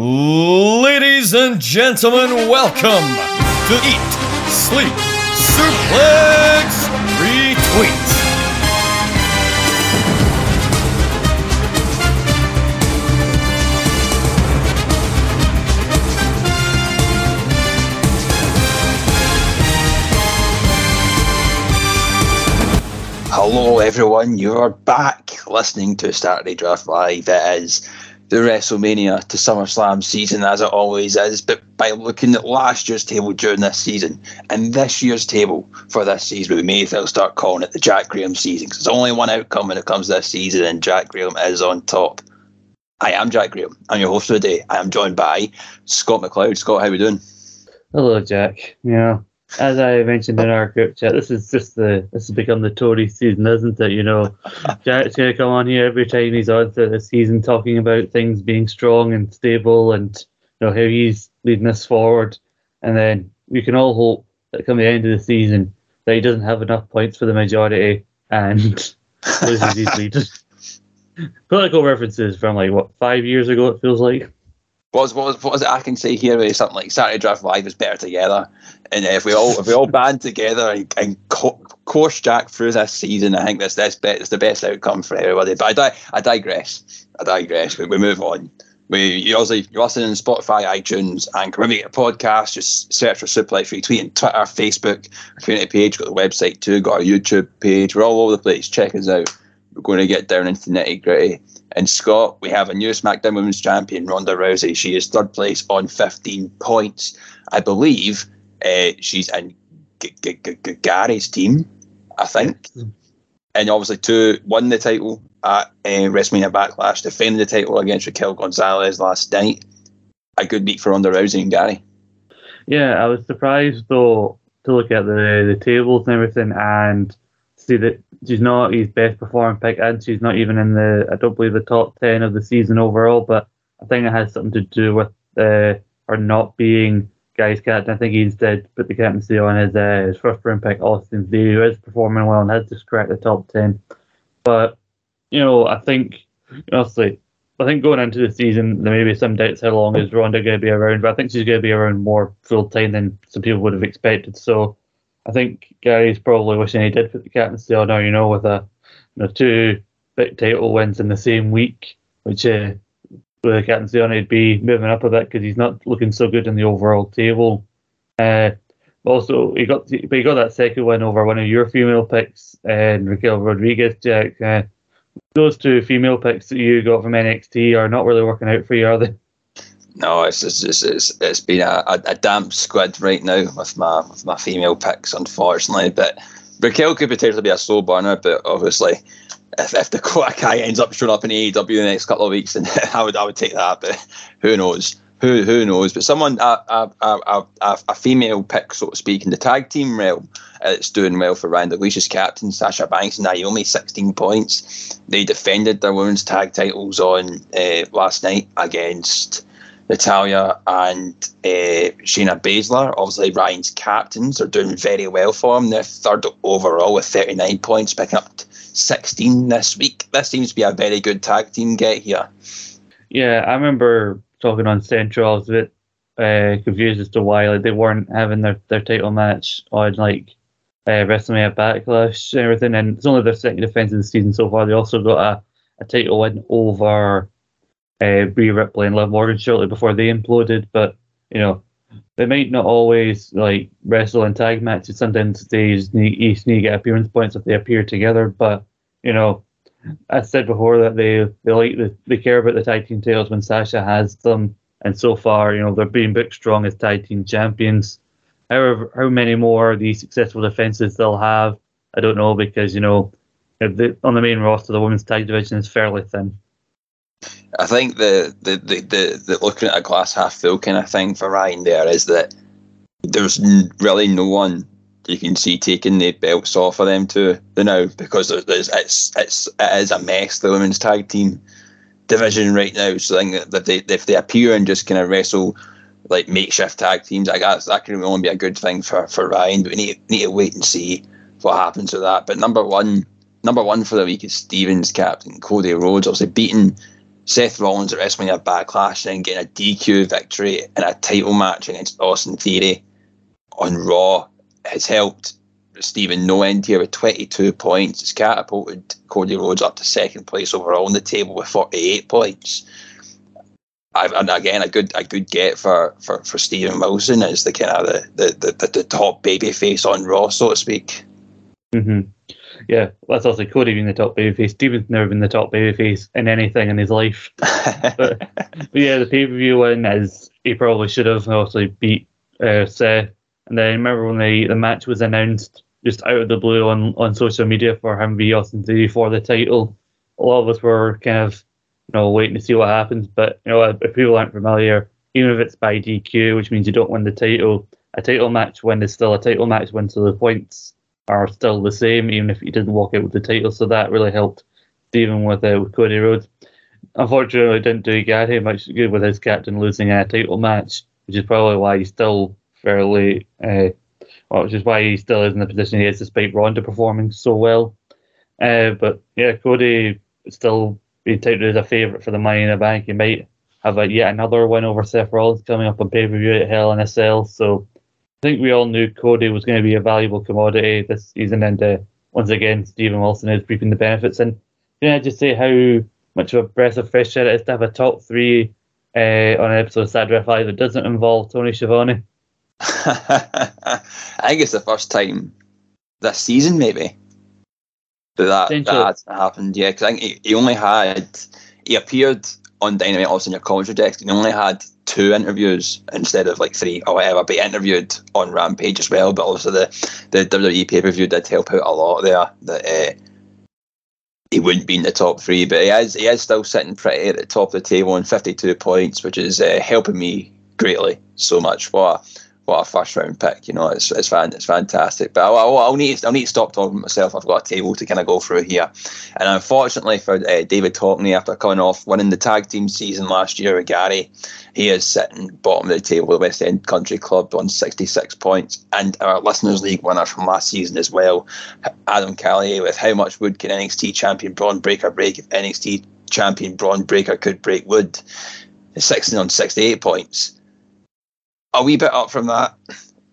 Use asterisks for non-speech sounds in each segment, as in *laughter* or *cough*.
Ladies and gentlemen, welcome to Eat, Sleep, Suplex, Retweet. Hello, everyone. You're back listening to Saturday Draft Live. It is the WrestleMania to SummerSlam season, as it always is. But by looking at last year's table during this season and this year's table for this season, we may as well start calling it the Jack Graham season. Because there's only one outcome when it comes to this season, and Jack Graham is on top. I am Jack Graham. I'm your host for the day. I am joined by Scott McLeod. Scott, how are we doing? Hello, Jack. Yeah, as I mentioned in our group chat, this is just the this has become the Tory season, isn't it? You know, *laughs* Jack's gonna come on here every time he's on through the season talking about things being strong and stable and you know how he's leading us forward. And then we can all hope that come the end of the season that he doesn't have enough points for the majority and *laughs* loses his *laughs* lead. Political references from like what five years ago it feels like. What was, what was, what was it I can say here? Something like Saturday Draft Live is better together, and if we all if we all band together and, and co- course Jack through this season, I think that's that's be, it's the best outcome for everybody. But I, di- I digress. I digress. We, we move on. We you obviously you listen on Spotify, iTunes, and wherever you get a podcast, just search for Suplex Retweet on Twitter, Facebook, our community page, got the website too, got our YouTube page. We're all over the place. Check us out. We're going to get down into the nitty gritty. And Scott, we have a new SmackDown Women's Champion, Ronda Rousey. She is third place on 15 points. I believe uh, she's in G- G- G- Gary's team, I think. And obviously, two won the title at uh, WrestleMania Backlash, defended the title against Raquel Gonzalez last night. A good beat for Ronda Rousey and Gary. Yeah, I was surprised though to look at the the tables and everything and see that she's not his best performing pick, and she's not even in the I don't believe the top ten of the season overall. But I think it has something to do with uh, her not being Guy's captain. I think he instead put the captaincy on his uh, his first round pick Austin Theory, who is performing well and has just cracked the top ten. But you know, I think honestly, I think going into the season there may be some doubts how long is Ronda going to be around, but I think she's going to be around more full time than some people would have expected. So I think Gary's probably wishing he did put the captaincy on her, you know, with a you know, two big title wins in the same week, which uh, captaincy on, he'd be moving up a bit because he's not looking so good in the overall table. Uh, also, he got but he got that second win over one of your female picks, and Raquel Rodriguez. Jack, uh, those two female picks that you got from NXT are not really working out for you, are they? No, it's it's it's, it's, it's been a, a, a damp squid right now with my with my female picks, unfortunately. But Raquel could potentially be a slow burner, but obviously, if, if the guy ends up showing up in AEW in the next couple of weeks, then *laughs* I would I would take that. But who knows? Who who knows? But someone a a, a, a, female pick, so to speak, in the tag team realm, it's doing well for Ryan Delicious captain Sasha Banks and Naomi, 16 points. They defended their women's tag titles on uh, last night against Natalya and uh, Shayna Baszler, obviously Ryan's captains, are doing very well for him. They're third overall with 39 points, picking up 16 this week. This seems to be a very good tag team get here. Yeah, I remember talking on Central. I was a bit uh, confused as to why like they weren't having their, their title match on like uh, WrestleMania Backlash and everything. And it's only their second defense of the season so far. They also got a, a title win over uh, Rhea Ripley and Liv Morgan shortly before they imploded. But you know, they might not always like wrestle in tag matches. Sometimes they just need, to get appearance points if they appear together. But you know, I said before that they they like the, they care about the tag team titles when Sasha has them. And so far, you know, they're being booked strong as tag team champions. However, how many more of these successful defenses they'll have, I don't know because you know, the, on the main roster, the women's tag division is fairly thin. I think the the, the, the, the looking at a glass half full kind of thing for Ryan there is that there's really no one you can see taking the belts off of them to the now because there's it's it's it is a mess the women's tag team division right now. So I think that they if they appear and just kind of wrestle like makeshift tag teams, I guess that can only be a good thing for, for Ryan. But we need need to wait and see what happens with that. But number one number one for the week is Stevens captain Cody Rhodes, obviously beating Seth Rollins at WrestleMania Backlash and then getting a DQ victory in a title match against Austin Theory on Raw has helped Stephen No End here with 22 points. It's catapulted Cody Rhodes up to second place overall on the table with 48 points. I've, and again, a good a good get for, for, for Stephen Wilson as the kind of the, the, the, the top baby face on Raw, so to speak. Mm-hmm. Yeah, that's also Cody being the top babyface. Stephen's never been the top babyface in anything in his life. *laughs* but, but, yeah, the pay per view win is he probably should have obviously beat uh, Seth. And then remember when the, the match was announced just out of the blue on, on social media for him v Austin Theory for the title. A lot of us were kind of you know waiting to see what happens. But you know if people aren't familiar, even if it's by DQ, which means you don't win the title, a title match win is still a title match win, so the points are still the same, even if he didn't walk out with the title. So that really helped Stephen with, uh, with Cody Rhodes. Unfortunately, didn't do Gary much good with his captain losing a title match, which is probably why he's still fairly uh, well, which is why he still is in the position he is despite Ronda performing so well. Uh, but yeah, Cody still being touted as a favourite for the Money in the Bank. He might have a, yet another win over Seth Rollins coming up on pay per view at Hell in a Cell. So I think we all knew Cody was going to be a valuable commodity this season, and uh, once again, Stephen Wilson is reaping the benefits. And can I just say how much of a breath of fresh air it is to have a top three uh, on an episode of Sad Ref Live that doesn't involve Tony Schiavone? *laughs* I think it's the first time this season, maybe that that, that happened. Yeah, because I think he, he, only had he appeared on Dynamite, also in your commentary desk, and he only had two interviews instead of like three or whatever. be interviewed on Rampage as well. But also the the WWE pay per view did help out a lot there. That uh, he wouldn't be in the top three, but he is he is still sitting pretty at the top of the table on fifty two points, which is uh, helping me greatly so much. What what a first round pick. You know, it's it's, fan, it's fantastic. But I'll, I'll, I'll, need I'll need to stop talking myself. I've got a table to kind of go through here. And unfortunately for uh, David Hockney, after coming off winning the tag team season last year with Gary, he is sitting bottom of the table with West End Country Club on 66 points. And our Listeners League winner from last season as well, Adam Callier, with how much wood can NXT champion Bron Breakker break if NXT champion Bron Breakker could break wood? 16 on 68 points a wee bit up from that.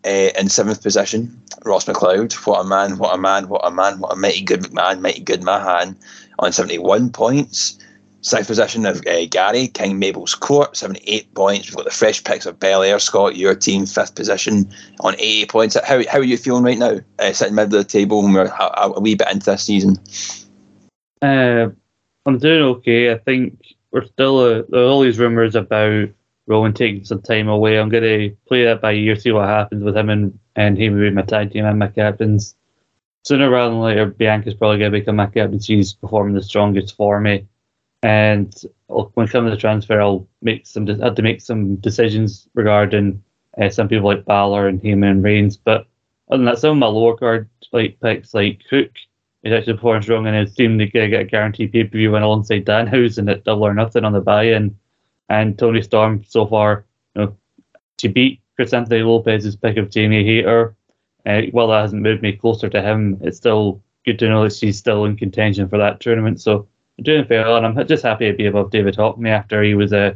Uh, in seventh position, Ross McLeod. What a man, what a man, what a man, what a mighty good McMahon, mighty good Mahan on 71 points. Sixth position of uh, Gary, King Mabel's Court, 78 points. We've got the fresh picks of Belair, Scott, your team, fifth position on 80 points. How, how are you feeling right now? Uh, sitting middle of the table when we're a, a wee bit into this season. Uh, I'm doing okay. I think we're still, uh, there are all these rumours about Rowan taking some time away. I'm going to play that by ear, see what happens with him and, and him be my tag team and my captains. Sooner rather than later, Bianca's probably going to become my captain. She's performing the strongest for me. And when it comes to the transfer, I'll make some I have to make some decisions regarding uh, some people like Balor and Heyman and Reigns. But other than that, some of my lower card like picks like Hook is actually performing strong and it's seemed to get a guaranteed pay per view win alongside Danhausen at double or nothing on the buy in. And Toni Storm so far, you know, she beat Chris Anthony Lopez's pick of Jamie Hayter. Uh, while that hasn't moved me closer to him, it's still good to know that she's still in contention for that tournament. So I'm doing fair, and I'm just happy to be above David Hockney after he was a. Uh,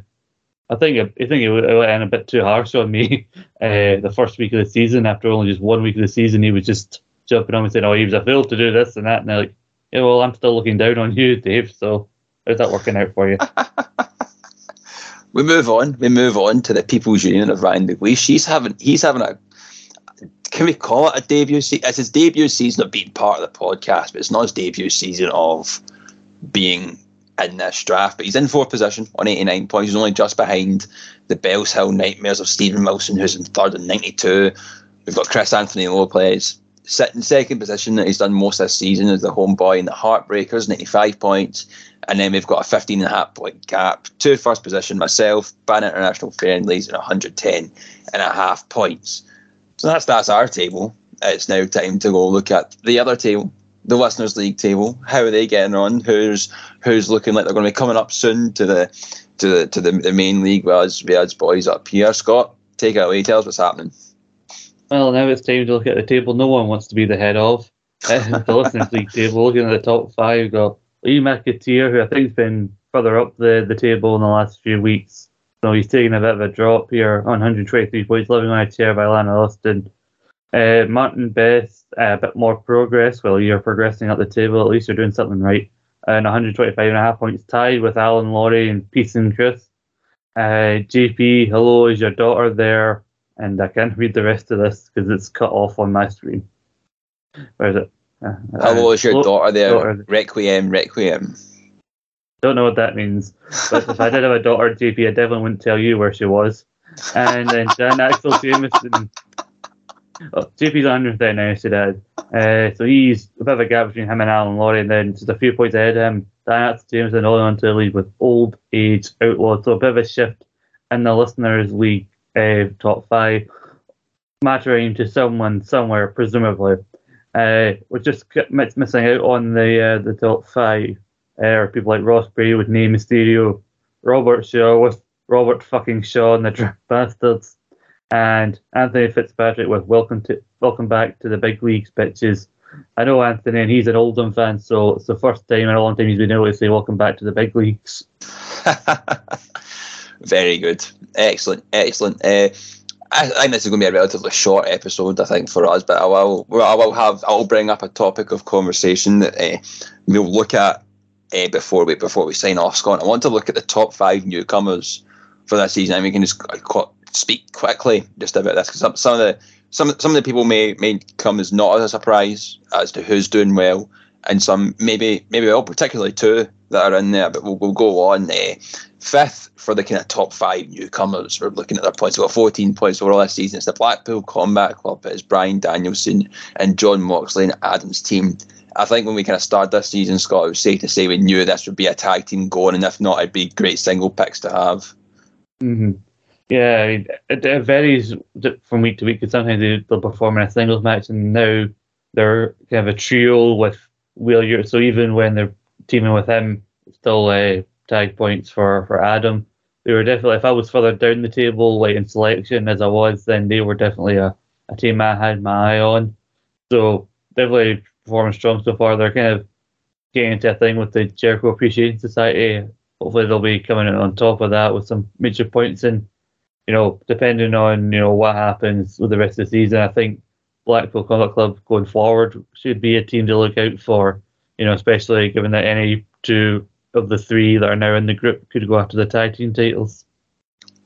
I think I think it went a bit too harsh on me *laughs* uh, the first week of the season. After only just one week of the season, he was just jumping on me saying, "Oh, he was a fool to do this and that." And they're like, "Yeah, well, I'm still looking down on you, Dave. So how's that working out for you?" *laughs* we move on. We move on to the People's Union of Ryan McLeish. She's having, he's having a. Can we call it a debut season? It's his debut season of being part of the podcast, but it's not his debut season of being in this draft. But he's in fourth position on 89 points. He's only just behind the Bells Hill Nightmares of Stephen Wilson, who's in third on 92. We've got Chris Anthony Lopez sitting second position that he's done most this season as the homeboy in the Heartbreakers, 95 points. And then we've got a 15 and a half point gap to first position myself, Ban International Friendlies, and 110 and a half points. So that's that's our table. It's now time to go look at the other table, the Listeners League table. How are they getting on? Who's who's looking like they're going to be coming up soon to the to the to the, the main league? Whereas had boys up here. Scott, take it away. Tell us what's happening. Well, now it's time to look at the table. No one wants to be the head of *laughs* the Listeners *laughs* League table. Looking at the top five, we've got Lee McAteer, who I think has been further up the, the table in the last few weeks. So he's taking a bit of a drop here on 123 points, living on a chair by Lana Austin. Uh, Martin Best, uh, a bit more progress. Well, you're progressing up the table. At least you're doing something right. And 125 and a half points tied with Alan Laurie and Peace and Chris. Uh, JP, hello, is your daughter there? And I can't read the rest of this because it's cut off on my screen. Where is it? Uh, hello, is your daughter there? Daughter. Requiem, Requiem. Don't know what that means. But if I did have a daughter, JP, I definitely wouldn't tell you where she was. And then Dan Axel Jameson. Oh, JP's 100th now, she did. Uh, so he's a bit of a gap between him and Alan Laurie, and then just a few points ahead of him. Dan Axel Jameson only on to the lead with Old Age Outlaw. So a bit of a shift in the Listeners League uh, top five. mattering to someone somewhere, presumably. Uh, we're just missing out on the uh, the top five or people like Ross Bray with Name Mysterio, Robert Shaw with Robert fucking Shaw and the Drunk *laughs* Bastards, and Anthony Fitzpatrick with Welcome to Welcome Back to the Big Leagues bitches. I know Anthony, and he's an Oldham fan, so it's the first time in a long time he's been able to say "Welcome back to the big leagues." *laughs* Very good, excellent, excellent. Uh, I, think this is going to be a relatively short episode, I think, for us. But I will, I will have, I will bring up a topic of conversation that uh, we'll look at uh, before we before we sign off, Scott. I want to look at the top five newcomers for this season, and we can just speak quickly just about this because some, some of the some some of the people may may come as not as a surprise as to who's doing well, and some maybe maybe well, particularly two that are in there. But we'll, we'll go on. Uh, fifth for the kind of top five newcomers. We're looking at their points. We've got 14 points overall this season. It's the Blackpool Combat Club. It's Bryan Danielson and Jon Moxley and Adam's team. I think when we kind of started this season, Scott, it was safe to say we knew this would be a tag team going, and if not, it'd be great single picks to have. Mm-hmm. Yeah, it, it, varies from week to week because sometimes they, will perform in a singles match, and now they're kind of a trio with Will So even when they're teaming with him, still uh, tag points for, for Adam. They were definitely, if I was further down the table, like in selection as I was, then they were definitely a, a team I had my eye on. So definitely performing strong so far. They're kind of getting into a thing with the Jericho Appreciation Society. Hopefully, they'll be coming in on top of that with some major points. And you know, depending on you know what happens with the rest of the season, I think Blackpool Combat Club going forward should be a team to look out for. You know, especially given that any two of the three that are now in the group could go after the tag team titles.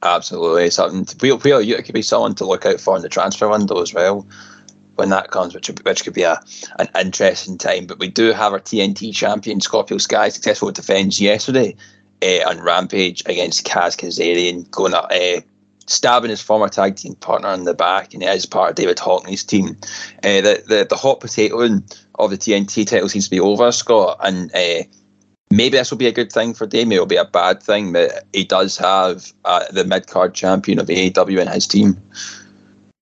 Absolutely, something. We, we, it could be someone to look out for in the transfer window as well when that comes, which which could be a an interesting time. But we do have our TNT champion Scorpio Sky successful defence yesterday uh, on Rampage against Kaz Kazarian, going up, uh, stabbing his former tag team partner in the back, and it is part of David Hockney's team. Uh, the, the the hot potato of the TNT title seems to be over, Scott, and. Uh, maybe this will be a good thing for Damien. It'll be a bad thing, but he does have uh, the mid card champion of AEW in his team.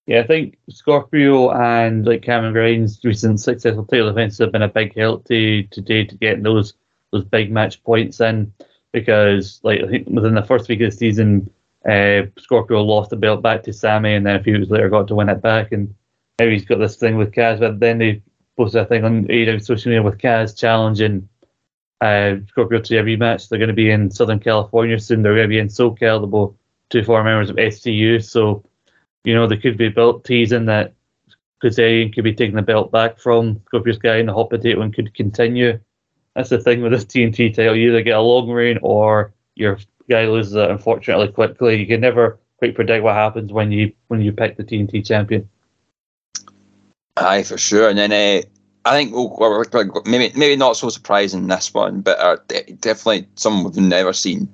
Yeah, I think Scorpio and like Cameron Grimes' recent successful title defenses have been a big help to today to get those those big match points in because like I think within the first week of the season, uh, Scorpio lost the belt back to Sammy and then a few weeks later got to win it back and now he's got this thing with Kaz. But then they posted a thing on AEW social media with Kaz challenging uh, Scorpio to a rematch. They're going to be in Southern California soon. They're going to be in SoCal. The both two former members of SCU. So you know, there could be belt teasing that Kazarian could be taking the belt back from Scorpio Sky and the hot potato and could continue. That's the thing with this TNT title. You either get a long reign or your guy loses it unfortunately quickly. You can never quite predict what happens when you when you pick the TNT champion. Aye, for sure. And then uh, I think we'll, maybe maybe not so surprising this one, but uh, definitely someone we've never seen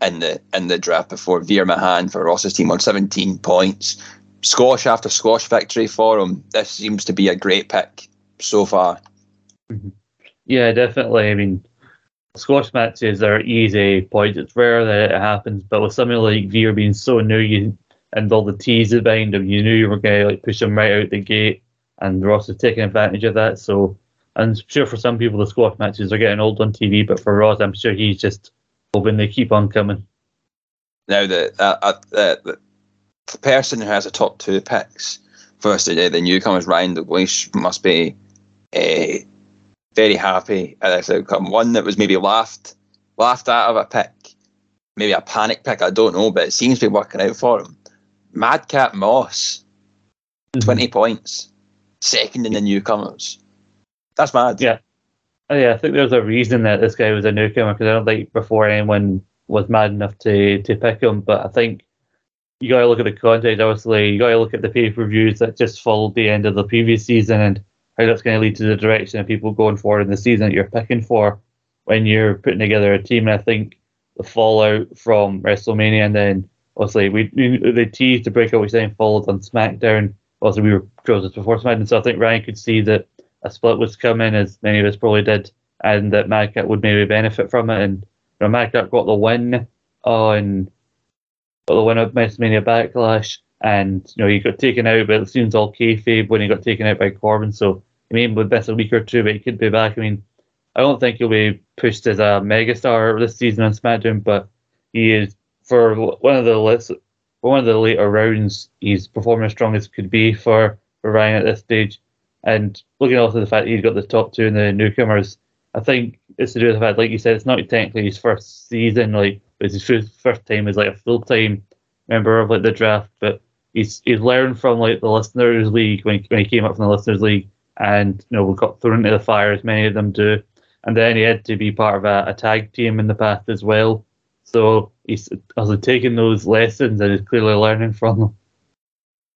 in the in the draft before. Veer Mahaan for Ross's team on 17 points. Squash after squash victory for him. This seems to be a great pick so far. Mm-hmm. Yeah, definitely. I mean, squash matches are easy points. It's rare that it happens, but with something like Veer being so new you, and all the teases behind him, you knew you were going to like push him right out the gate, and Ross is taking advantage of that. So I'm sure for some people the squash matches are getting old on TV, but for Ross, I'm sure he's just hoping they keep on coming. Now, the, uh, uh, the, the person who has the top two picks first today, the newcomers, Ryan Douglas, must be uh, very happy at this outcome. One that was maybe laughed after that, have a pick, maybe a panic pick. I don't know, but it seems to be working out for him. Madcap Moss, Mm-hmm. 20 points, second in the newcomers. That's mad. Yeah. Oh, yeah, I think there's a reason that this guy was a newcomer because I don't think before anyone was mad enough to, to pick him. But I think you got to look at the context. Obviously, you got to look at the pay per views that just followed the end of the previous season and how that's going to lead to the direction of people going forward in the season that you're picking for when you're putting together a team. And I think the fallout from WrestleMania and then obviously we, we the teased the breakout which then followed on SmackDown. Also, we were closest before SmackDown, so I think Ryan could see that a split was coming, as many of us probably did, and that Madcap would maybe benefit from it. And you know, Madcap got the win on got the win of WrestleMania Backlash, and you know he got taken out, but it seems all kayfabe when he got taken out by Corbin. So he may have miss a week or two, but he could be back. I mean, I don't think he'll be pushed as a megastar this season on SmackDown, but he is for one of the lists, one of the later rounds. He's performing as strong as could be for, for Ryan at this stage. And looking also at the fact that he's got the top two in the newcomers, I think it's to do with the fact, like you said, it's not technically his first season, like it's his first, first time as like a full time member of like the draft, but he's he's learned from like the listeners league when he, when he came up from the listeners league, and you know we got thrown into the fire as many of them do, and then he had to be part of a, a tag team in the past as well. So he's also taking those lessons and he's clearly learning from them.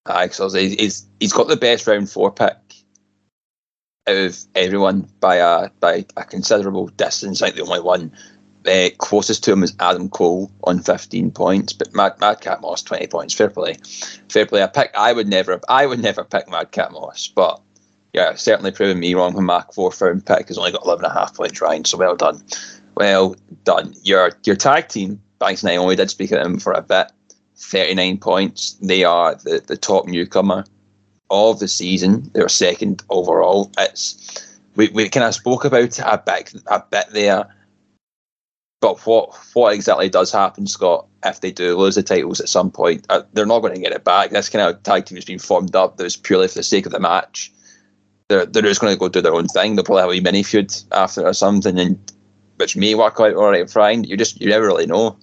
Aye, so he's, he's got the best round four pick out of everyone by a by a considerable distance. I think the only one uh, closest to him is Adam Cole on 15 points, but Mad, Madcap Moss 20 points. Fair play, fair play. A pick I would never I would never pick Madcap Moss, but yeah, certainly proving me wrong when my fourth round pick has only got 11 and a half points. Ryan, so well done, well done. Your your tag team Banks and Naomi did speak of them for a bit. 39 points. They are the, the top newcomer of the season. They're second overall. It's we, we kind of spoke about it a bit a bit there. But what what exactly does happen, Scott, if they do lose the titles at some point? Uh, they're not going to get it back. This kind of tag team has been formed up that was purely for the sake of the match. They're, they're just going to go do their own thing. They'll probably have a mini feud after or something, and which may work out all right fine. You just you never really know.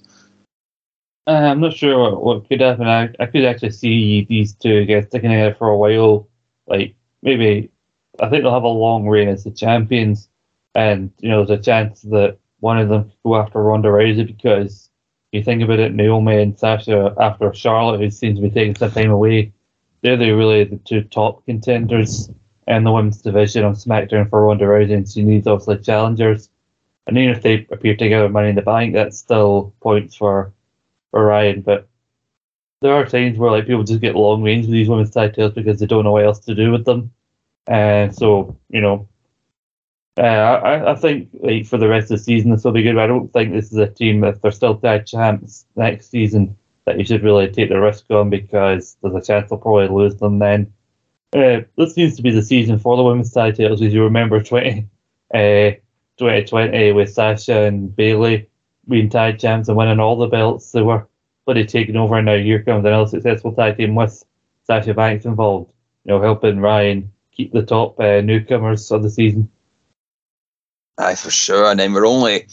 Uh, I'm not sure what, what could happen. I, I could actually see these two get sticking together for a while. Like maybe I think they'll have a long reign as the champions, and you know there's a chance that one of them could go after Ronda Rousey because you think about it, Naomi and Sasha after Charlotte, who seems to be taking some time away, they're the really the two top contenders in the women's division on SmackDown for Ronda Rousey, and she needs obviously challengers. And even if they appear together Money in the Bank, that's still points for Ryan. But there are times where like people just get long range with these women's titles because they don't know what else to do with them. And so, you know, uh, I, I think like for the rest of the season this will be good. I don't think this is a team if they're still tag champs next season that you should really take the risk on because there's a chance they'll probably lose them then. Uh, this seems to be the season for the women's tag titles. As you remember, *laughs* 20, uh, 2020 with Sasha and Bayley being tag champs and winning all the belts. They were bloody taking over, and now here comes another successful tag team with Sasha Banks involved. You know, helping Ryan keep the top uh, newcomers of the season. Aye, for sure. And then we're only,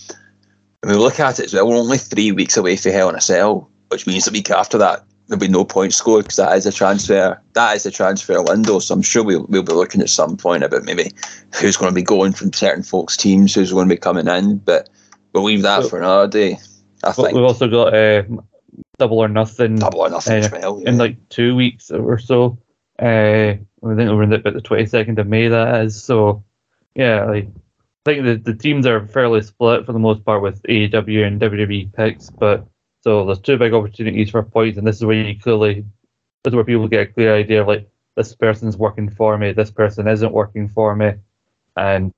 when we look at it as well, we're only three weeks away from Hell in a Cell, which means the week after that there'll be no points scored because that is a transfer. That is a transfer window. So I'm sure we'll, we'll be looking at some point about maybe who's going to be going from certain folks' teams, who's going to be coming in. But we'll leave that So- for another day. I think we've also got uh, double or nothing double or nothing uh, well. in like two weeks or so. Uh, I think we're in the, about the twenty second of May. That is so. Yeah, like I think the, the teams are fairly split for the most part with AEW and WWE picks, but so there's two big opportunities for points, and this is where you clearly this is where people get a clear idea of like this person's working for me, this person isn't working for me, and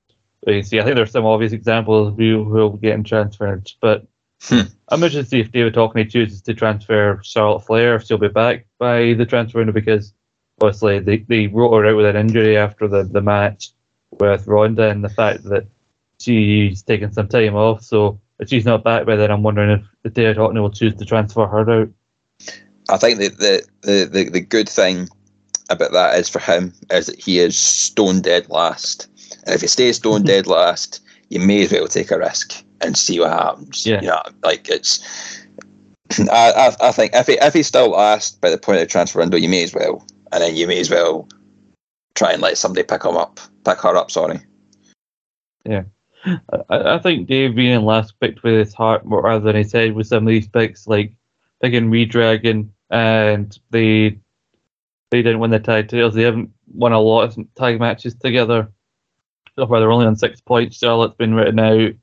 you see, I think there's some obvious examples of who who will getting transferred, but Hmm. I'm interested to see if David Hockney chooses to transfer Charlotte Flair, if she'll be back by the transfer window because obviously they, they wrote her out with an injury after the, the match with Ronda and the fact that she's taken some time off. So if she's not back by then, I'm wondering if, if David Hockney will choose to transfer her out. I think the, the, the, the, the good thing about that is for him is that he is stone dead last. And if he stays stone *laughs* dead last, you may as well take a risk and see what happens. Yeah. You know, like it's. *clears throat* I, I, I think if he if he's still last by the point of the transfer window, you may as well, and then you may as well try and let somebody pick him up, pick her up. Sorry. I, I think Dave being in last picked with his heart more rather than his head with some of these picks, like picking Redragon, and they they didn't win the tag titles. They haven't won a lot of tag matches together. So far, they're only on six points. Charlotte's been written out.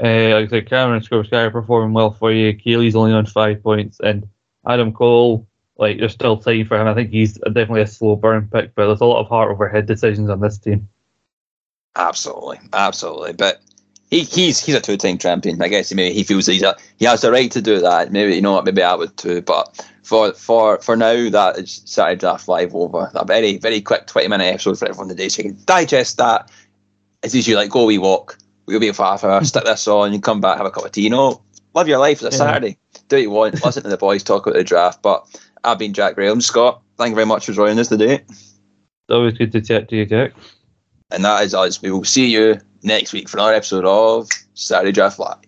Uh, like I said, Cameron Sky are performing well for you. Keely's only on five points, and Adam Cole, like there's still time for him. I think he's definitely a slow burn pick, but there's a lot of heart over head decisions on this team. Absolutely, absolutely. But he, he's he's a two time champion. I guess maybe he feels he's a, he has the right to do that. Maybe you know what? Maybe I would too. But for for for now, that is Saturday Draft Live over. A very very quick twenty minute episode for everyone today, so you can digest that. As usually, like go we walk. We'll be for half hour. Stick this on. You come back, have a cup of tea. You know, live your life. It's a Yeah. Saturday. Do what you want. Listen to the boys talk about the draft. But I've been Jack Graham. Scott, thank you very much for joining us today. It's always good to chat to you, Jack. And that is us. We will see you next week for another episode of Saturday Draft Live.